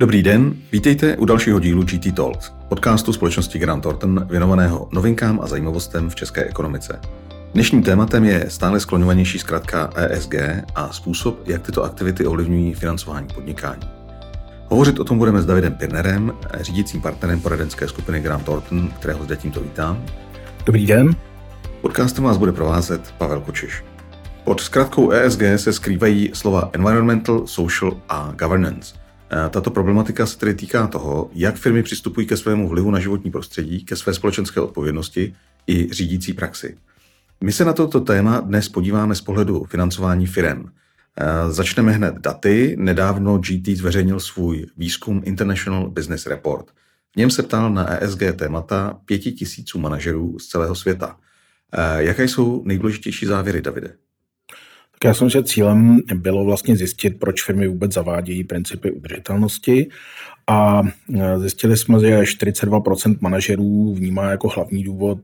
Dobrý den, vítejte u dalšího dílu GT Talks, podcastu společnosti Grant Thornton věnovaného novinkám a zajímavostem v české ekonomice. Dnešním tématem je stále skloňovanější zkratka ESG a způsob, jak tyto aktivity ovlivňují financování podnikání. Hovořit o tom budeme s Davidem Pirnerem, řídícím partnerem poradenské skupiny Grant Thornton, kterého zde tímto vítám. Dobrý den. Podcastem vás bude provázet Pavel Kočiš. Pod zkratkou ESG se skrývají slova environmental, social a governance – tato problematika se tedy týká toho, jak firmy přistupují ke svému vlivu na životní prostředí, ke své společenské odpovědnosti i řídící praxi. My se na toto téma dnes podíváme z pohledu financování firm. Eh, začneme hned daty. Nedávno GT zveřejnil svůj výzkum International Business Report. V něm se ptal na ESG témata pěti tisíců manažerů z celého světa. Eh, jaké jsou nejdůležitější závěry, Davide? Já jsem že cílem bylo vlastně zjistit, proč firmy vůbec zavádějí principy udržitelnosti a e, zjistili jsme, že 42% manažerů vnímá jako hlavní důvod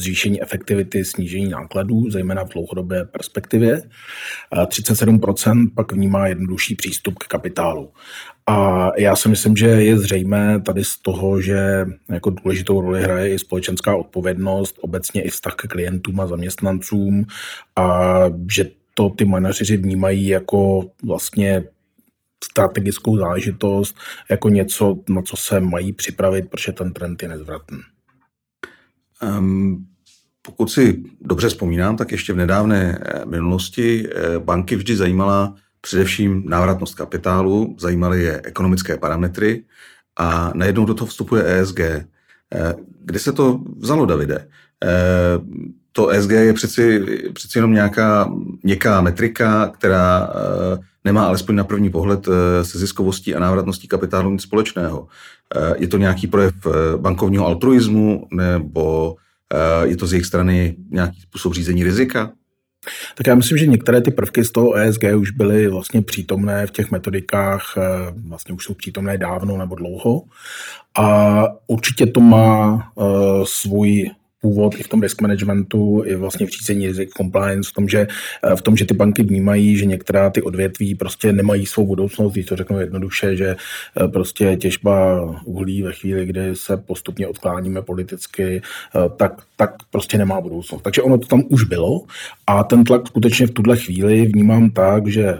zvýšení efektivity, snížení nákladů, zejména v dlouhodobé perspektivě. 37% pak vnímá jednodušší přístup k kapitálu. A já si myslím, že je zřejmé tady z toho, že jako důležitou roli hraje i společenská odpovědnost, obecně i vztah k klientům a zaměstnancům a že to ty manažeři vnímají jako vlastně strategickou záležitost, jako něco, na co se mají připravit, protože ten trend je nezvratný. Um, pokud si dobře vzpomínám, tak ještě v nedávné eh, minulosti eh, banky vždy zajímala především návratnost kapitálu, zajímaly je ekonomické parametry a najednou do toho vstupuje ESG. Eh, kde se to vzalo, Davide? To SG je přeci, přeci jenom nějaká měkká metrika, která eh, nemá alespoň na první pohled eh, se ziskovostí a návratností kapitálu nic společného. Eh, je to nějaký projev bankovního altruismu nebo je to z jejich strany nějaký způsob řízení rizika? Tak já myslím, že některé ty prvky z toho ESG už byly vlastně přítomné v těch metodikách, vlastně už jsou přítomné dávno nebo dlouho. A určitě to má svůj původ i v tom risk managementu, i vlastně v řízení rizik compliance, v tom, že, eh, v tom, že ty banky vnímají, že některá ty odvětví prostě nemají svou budoucnost, když to řeknu jednoduše, že eh, prostě těžba uhlí ve chvíli, kdy se postupně odkláníme politicky, eh, tak, tak prostě nemá budoucnost. Takže ono to tam už bylo a ten tlak skutečně v tuhle chvíli vnímám tak, že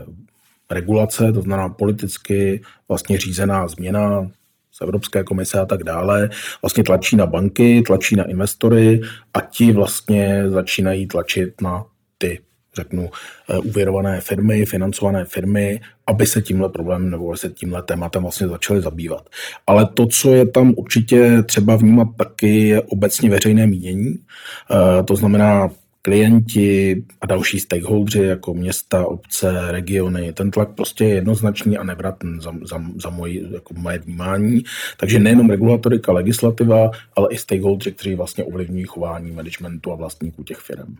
regulace, to znamená politicky vlastně řízená změna, z Evropské komise a tak dále, vlastně tlačí na banky, tlačí na investory a ti vlastně začínají tlačit na ty řeknu, eh, uvěrované firmy, financované firmy, aby se tímhle problémem nebo se tímhle tématem vlastně začaly zabývat. Ale to, co je tam určitě třeba vnímat taky, je obecně veřejné mínění. Eh, to znamená klienti a další stakeholdři jako města, obce, regiony. Ten tlak prostě je jednoznačný a nevratný za, za, za moje, jako moje vnímání. Takže nejenom regulatorika, legislativa, ale i stakeholdři, kteří vlastně ovlivňují chování managementu a vlastníků těch firm.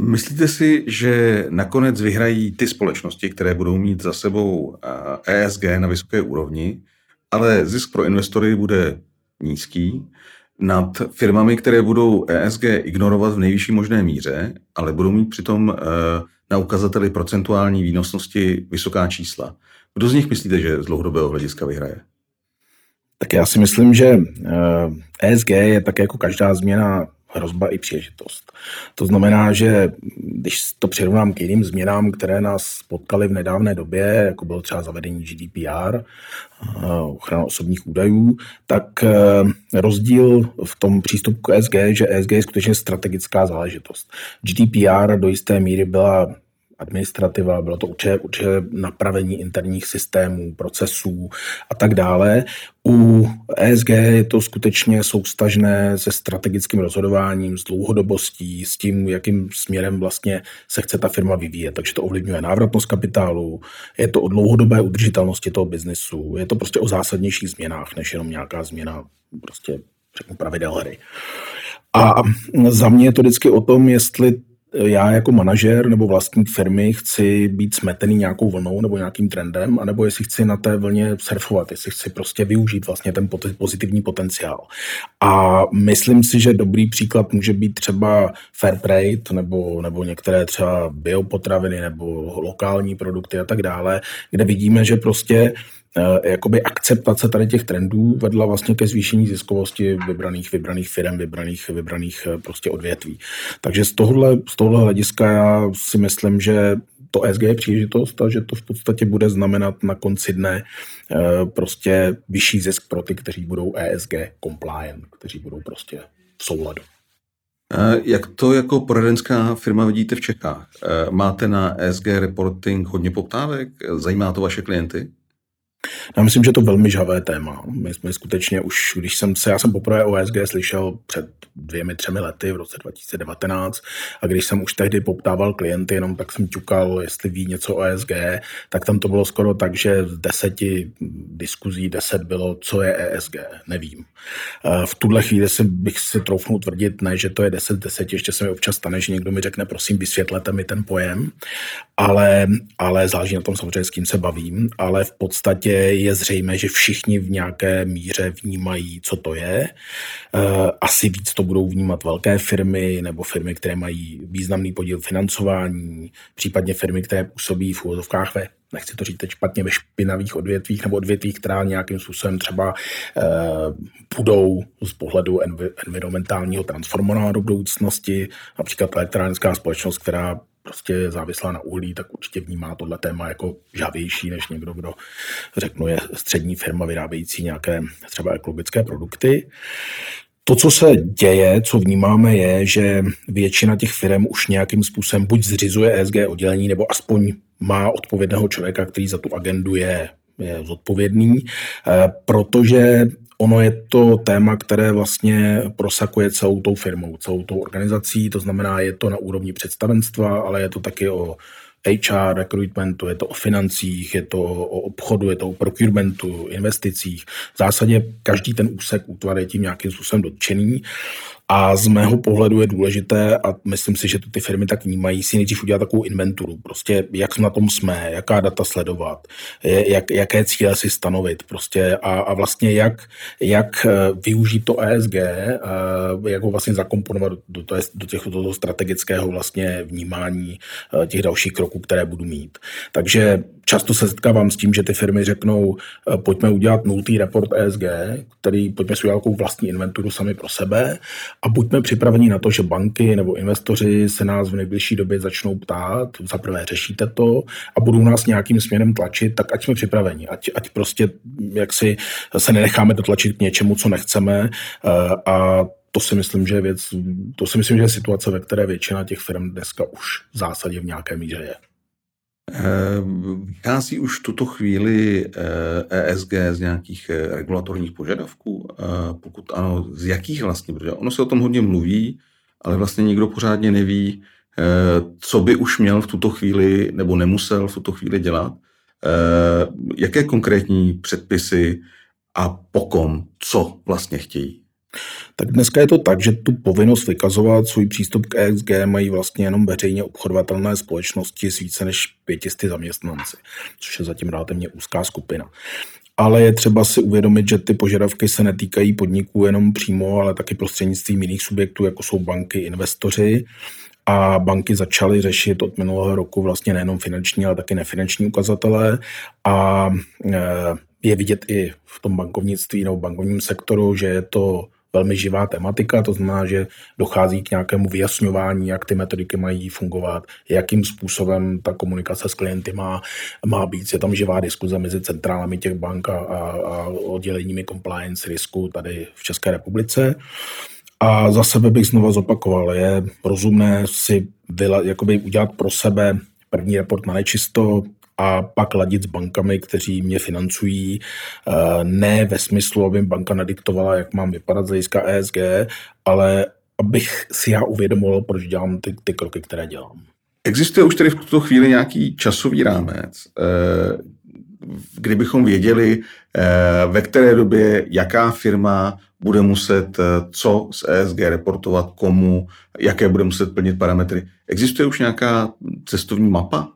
Myslíte si, že nakonec vyhrají ty společnosti, které budou mít za sebou ESG na vysoké úrovni, ale zisk pro investory bude nízký nad firmami, které budou ESG ignorovat v nejvyšší možné míře, ale budou mít přitom eh, na ukazateli procentuální výnosnosti vysoká čísla. Kdo z nich myslíte, že z dlouhodobého hlediska vyhraje? Tak já si myslím, že ESG eh, e je tak jako každá změna hrozba i příležitost. To znamená, že když to přirovnám k jiným změnám, které nás potkaly v nedávné době, jako bylo třeba zavedení GDPR, eh, ochrana osobních údajů, tak eh, rozdíl v tom přístupu k ESG, že ESG je skutečně strategická záležitost. GDPR do jisté míry byla administrativa, bylo to určitě, určitě napravení interních systémů, procesů a tak dále. U ESG je to skutečně soustažné se strategickým rozhodováním, s dlouhodobostí, s tím, jakým směrem vlastně se chce ta firma vyvíjet. Takže to ovlivňuje návratnost kapitálu, je to o dlouhodobé udržitelnosti toho biznesu, je to prostě o zásadnějších změnách, než jenom nějaká změna prostě řeknu pravidel hry. A za mě je to vždycky o tom, jestli já jako manažer nebo vlastník firmy chci být smetený nějakou vlnou nebo nějakým trendem, anebo jestli chci na té vlně surfovat, jestli chci prostě využít vlastně ten pozitivní potenciál. A myslím si, že dobrý příklad může být třeba fair trade nebo, nebo některé třeba biopotraviny nebo lokální produkty a tak dále, kde vidíme, že prostě jakoby akceptace tady těch trendů vedla vlastně ke zvýšení ziskovosti vybraných, vybraných firm, vybraných, vybraných eh, prostě odvětví. Takže z tohohle, z tohohle hlediska já si myslím, že to ESG je příležitost a že to v podstatě bude znamenat na konci dne prostě vyšší zisk pro ty, kteří budou ESG compliant, kteří budou prostě v souladu. Jak to jako poradenská firma vidíte v Čechách? Máte na ESG reporting hodně poptávek? Zajímá to vaše klienty? Já myslím, že to je velmi žhavé téma. My jsme skutečně už, když jsem se, já jsem poprvé o ESG slyšel před dvěmi, třemi lety v roce 2019 a když jsem už tehdy poptával klienty, jenom tak jsem ťukal, jestli ví něco o ESG, tak tam to bylo skoro tak, že z deseti diskuzí deset bylo, co je ESG, nevím. V tuhle chvíli si bych si troufnul tvrdit, ne, že to je 10 10, ještě se mi občas stane, že někdo mi řekne, prosím, vysvětlete mi ten pojem, ale, ale záleží na tom samozřejmě, s kým se bavím, ale v podstatě je zřejmé, že všichni v nějaké míře vnímají, co to je. Eh, asi víc to budou vnímat velké firmy nebo firmy, které mají významný podíl financování, případně firmy, které působí v úvozovkách ve nechci to říct teď špatně, ve špinavých odvětvích nebo odvětvích, která nějakým způsobem třeba eh, budou z pohledu env- environmentálního transformovat do budoucnosti, například elektronická společnost, která prostě je závislá na uhlí, tak určitě vnímá tohle téma jako žavější než někdo, kdo řeknu je střední firma vyrábějící nějaké třeba ekologické produkty. To, co se děje, co vnímáme, je, že většina těch firm už nějakým způsobem buď zřizuje ESG oddělení, nebo aspoň má odpovědného člověka, který za tu agendu je, je zodpovědný, eh, protože ono je to téma, které vlastně prosakuje celou tou firmou, celou tou organizací, to znamená, je to na úrovni představenstva, ale je to taky o HR, recruitmentu, je to o financích, je to o obchodu, je to o procurementu, investicích. V zásadě každý ten úsek útvar je tím nějakým způsobem dotčený a z mého pohledu je důležité, a myslím si, že to ty firmy tak vnímají, si nejdřív udělat takovou inventuru. Prostě jak na tom jsme, jaká data sledovat, jak, jaké cíle si stanovit prostě a, a vlastně jak, jak eh, využít to ESG, eh, jak ho vlastně zakomponovat do, do, do, těch, do toho strategického vlastně vnímání eh, těch dalších kroků, které budu mít. Takže často se setkávám s tím, že ty firmy řeknou, pojďme udělat nultý report ESG, který pojďme si udělat vlastní inventuru sami pro sebe a buďme připraveni na to, že banky nebo investoři se nás v nejbližší době začnou ptát, za prvé řešíte to a budou nás nějakým směrem tlačit, tak ať jsme připraveni, ať, ať prostě jaksi se nenecháme dotlačit k něčemu, co nechceme eh, a to si myslím, že je věc, to si myslím, že je situace, ve které většina těch firm dneska už v zásadě v nějaké míře je. Eh, vychází už v tuto chvíli ESG eh, e z nějakých eh, regulatorních požadavků? Pokud ano, z jakých vlastně? Protože ono se o tom hodně mluví, ale vlastně nikdo pořádně neví, co by už měl v tuto chvíli nebo nemusel v tuto chvíli dělat. Jaké konkrétní předpisy a pokom, co vlastně chtějí? Tak dneska je to tak, že tu povinnost vykazovat svůj přístup k ESG mají vlastně jenom veřejně obchodovatelné společnosti s více než 500 zaměstnanci, což je zatím relativně úzká skupina. Ale je třeba si uvědomit, že ty požadavky se netýkají podniků jenom přímo, ale taky prostřednictvím jiných subjektů, jako jsou banky, investoři. A banky začaly řešit od minulého roku vlastně nejenom finanční, ale taky nefinanční ukazatele. A e, je vidět i v tom bankovnictví nebo bankovním sektoru, že je to velmi živá tematika, to znamená, že dochází k nějakému vyjasňování, jak ty metodiky mají fungovat, jakým způsobem ta komunikace s klienty má, má být. Je tam živá diskuze mezi centrálami těch bank a, a odděleními compliance risku tady v České republice. A za sebe bych znova zopakoval, je rozumné si vyla, jakoby udělat pro sebe první report na nečisto, a pak ladit s bankami, kteří mě financují. Eh, ne ve smyslu, aby banka nadiktovala, jak mám vypadat z hlediska ESG, ale abych si já uvědomil, proč dělám ty, ty kroky, které dělám. Existuje už tedy v tuto chvíli nějaký časový rámec, eh, kdybychom věděli, eh, ve které době jaká firma bude muset co z ESG reportovat, komu, jaké bude muset plnit parametry. Existuje už nějaká cestovní mapa?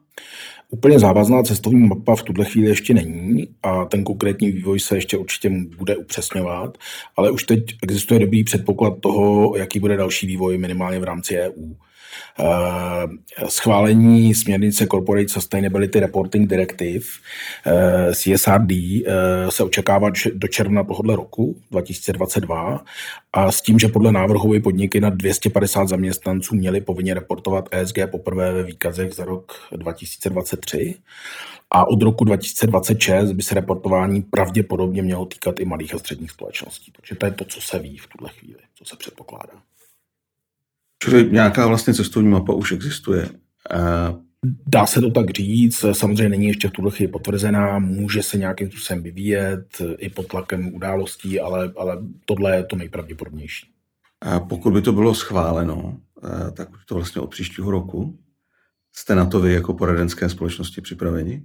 Úplně závazná cestovní mapa v tuhle chvíli ještě není a ten konkrétní vývoj se ještě určitě bude upřesňovat, ale už teď existuje dobrý předpoklad toho, jaký bude další vývoj minimálně v rámci EU. Schválení směrnice Corporate Sustainability Reporting Directive CSRD se očekává do června tohoto roku 2022 a s tím, že podle návrhu by podniky na 250 zaměstnanců měly povinně reportovat ESG poprvé ve výkazech za rok 2023 a od roku 2026 by se reportování pravděpodobně mělo týkat i malých a středních společností. Takže to je to, co se ví v tuhle chvíli, co se předpokládá. Čili nějaká vlastně cestovní mapa už existuje. Dá se to tak říct, samozřejmě není ještě v tuhle chvíli potvrzená, může se nějakým způsobem vyvíjet i pod tlakem událostí, ale, ale tohle je to nejpravděpodobnější. A pokud by to bylo schváleno, tak už to vlastně od příštího roku. Jste na to vy jako poradenské společnosti připraveni?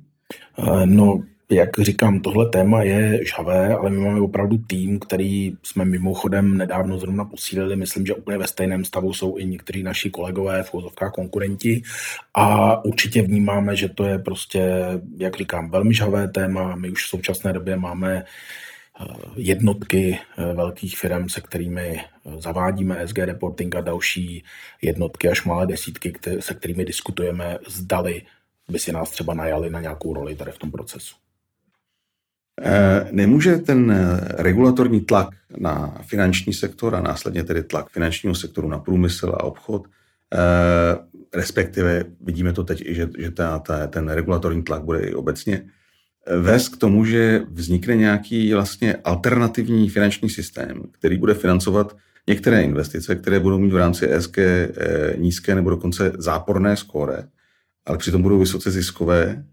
No, jak říkám, tohle téma je žhavé, ale my máme opravdu tým, který jsme mimochodem nedávno zrovna posílili. Myslím, že úplně ve stejném stavu jsou i někteří naši kolegové v úzovkách konkurenti a určitě vnímáme, že to je prostě, jak říkám, velmi žhavé téma. My už v současné době máme eh, jednotky eh, velkých firm, se kterými eh, zavádíme SG reporting a další jednotky až malé desítky, se kterými diskutujeme, zdali by si nás třeba najali na nějakou roli tady v tom procesu. Eh, nemůže ten eh, regulatorní tlak na finanční sektor a následně tedy tlak finančního sektoru na průmysl a obchod, eh, respektive vidíme to teď i, že, že ta, ta, ten regulatorní tlak bude i obecně, vést k tomu, že vznikne nějaký vlastně alternativní finanční systém, který bude financovat některé investice, které budou mít v rámci ESG nízké nebo dokonce záporné skóre, ale přitom budou vysoce ziskové,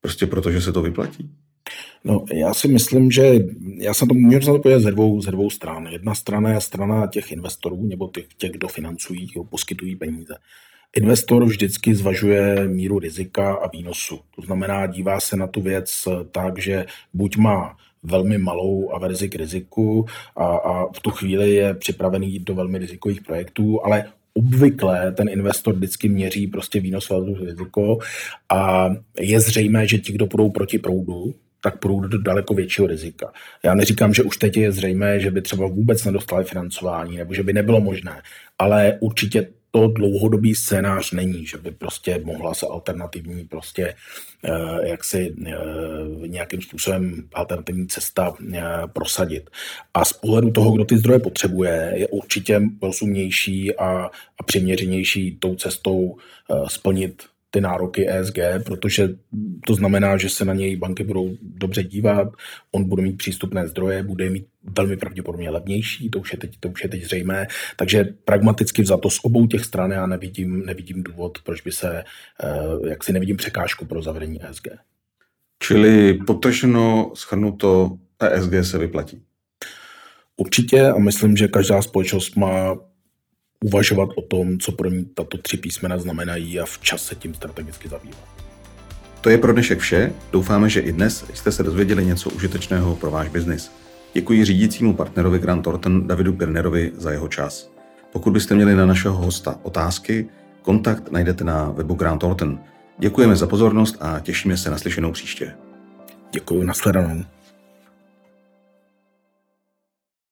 prostě protože se to vyplatí. No, já si myslím, že já jsem to můžu to podívat ze dvou, ze dvou stran. Jedna strana je strana těch investorů, nebo těch, těch kdo financují, kdo poskytují peníze. Investor vždycky zvažuje míru rizika a výnosu. To znamená, dívá se na tu věc tak, že buď má velmi malou averzi k riziku a, a v tu chvíli je připravený jít do velmi rizikových projektů, ale obvykle ten investor vždycky měří prostě výnos versus riziko a je zřejmé, že ti, kdo půjdou proti proudu, tak půjdou do daleko většího rizika. Já neříkám, že už teď je zřejmé, že by třeba vůbec nedostali financování, nebo že by nebylo možné, ale určitě to dlouhodobý scénář není, že by prostě mohla se alternativní prostě eh, jak si eh, nějakým způsobem alternativní cesta eh, prosadit. A z pohledu toho, kdo ty zdroje potřebuje, je určitě rozumnější a, a přiměřenější tou cestou splnit ty nároky ESG, protože to znamená, že se na něj banky budou dobře dívat, on bude mít přístupné zdroje, bude mít velmi pravděpodobně levnější, to už je teď, to už je teď zřejmé. Takže pragmaticky za to z obou těch stran já nevidím, nevidím důvod, proč by se, eh, jak si nevidím překážku pro zavření ESG. Čili potrženo, schrnuto, ESG se vyplatí. Určitě a myslím, že každá společnost má uvažovat o tom, co pro ní tato tři písmena znamenají a včas se tím strategicky zabývat. To je pro dnešek vše. Doufáme, že i dnes jste se dozvěděli něco užitečného pro váš biznis. Děkuji řídícímu partnerovi Grant Thornton Davidu Pirnerovi za jeho čas. Pokud byste měli na našeho hosta otázky, kontakt najdete na webu Grant Thornton. Děkujeme za pozornost a těšíme se na slyšenou příště. Děkuji, nashledanou.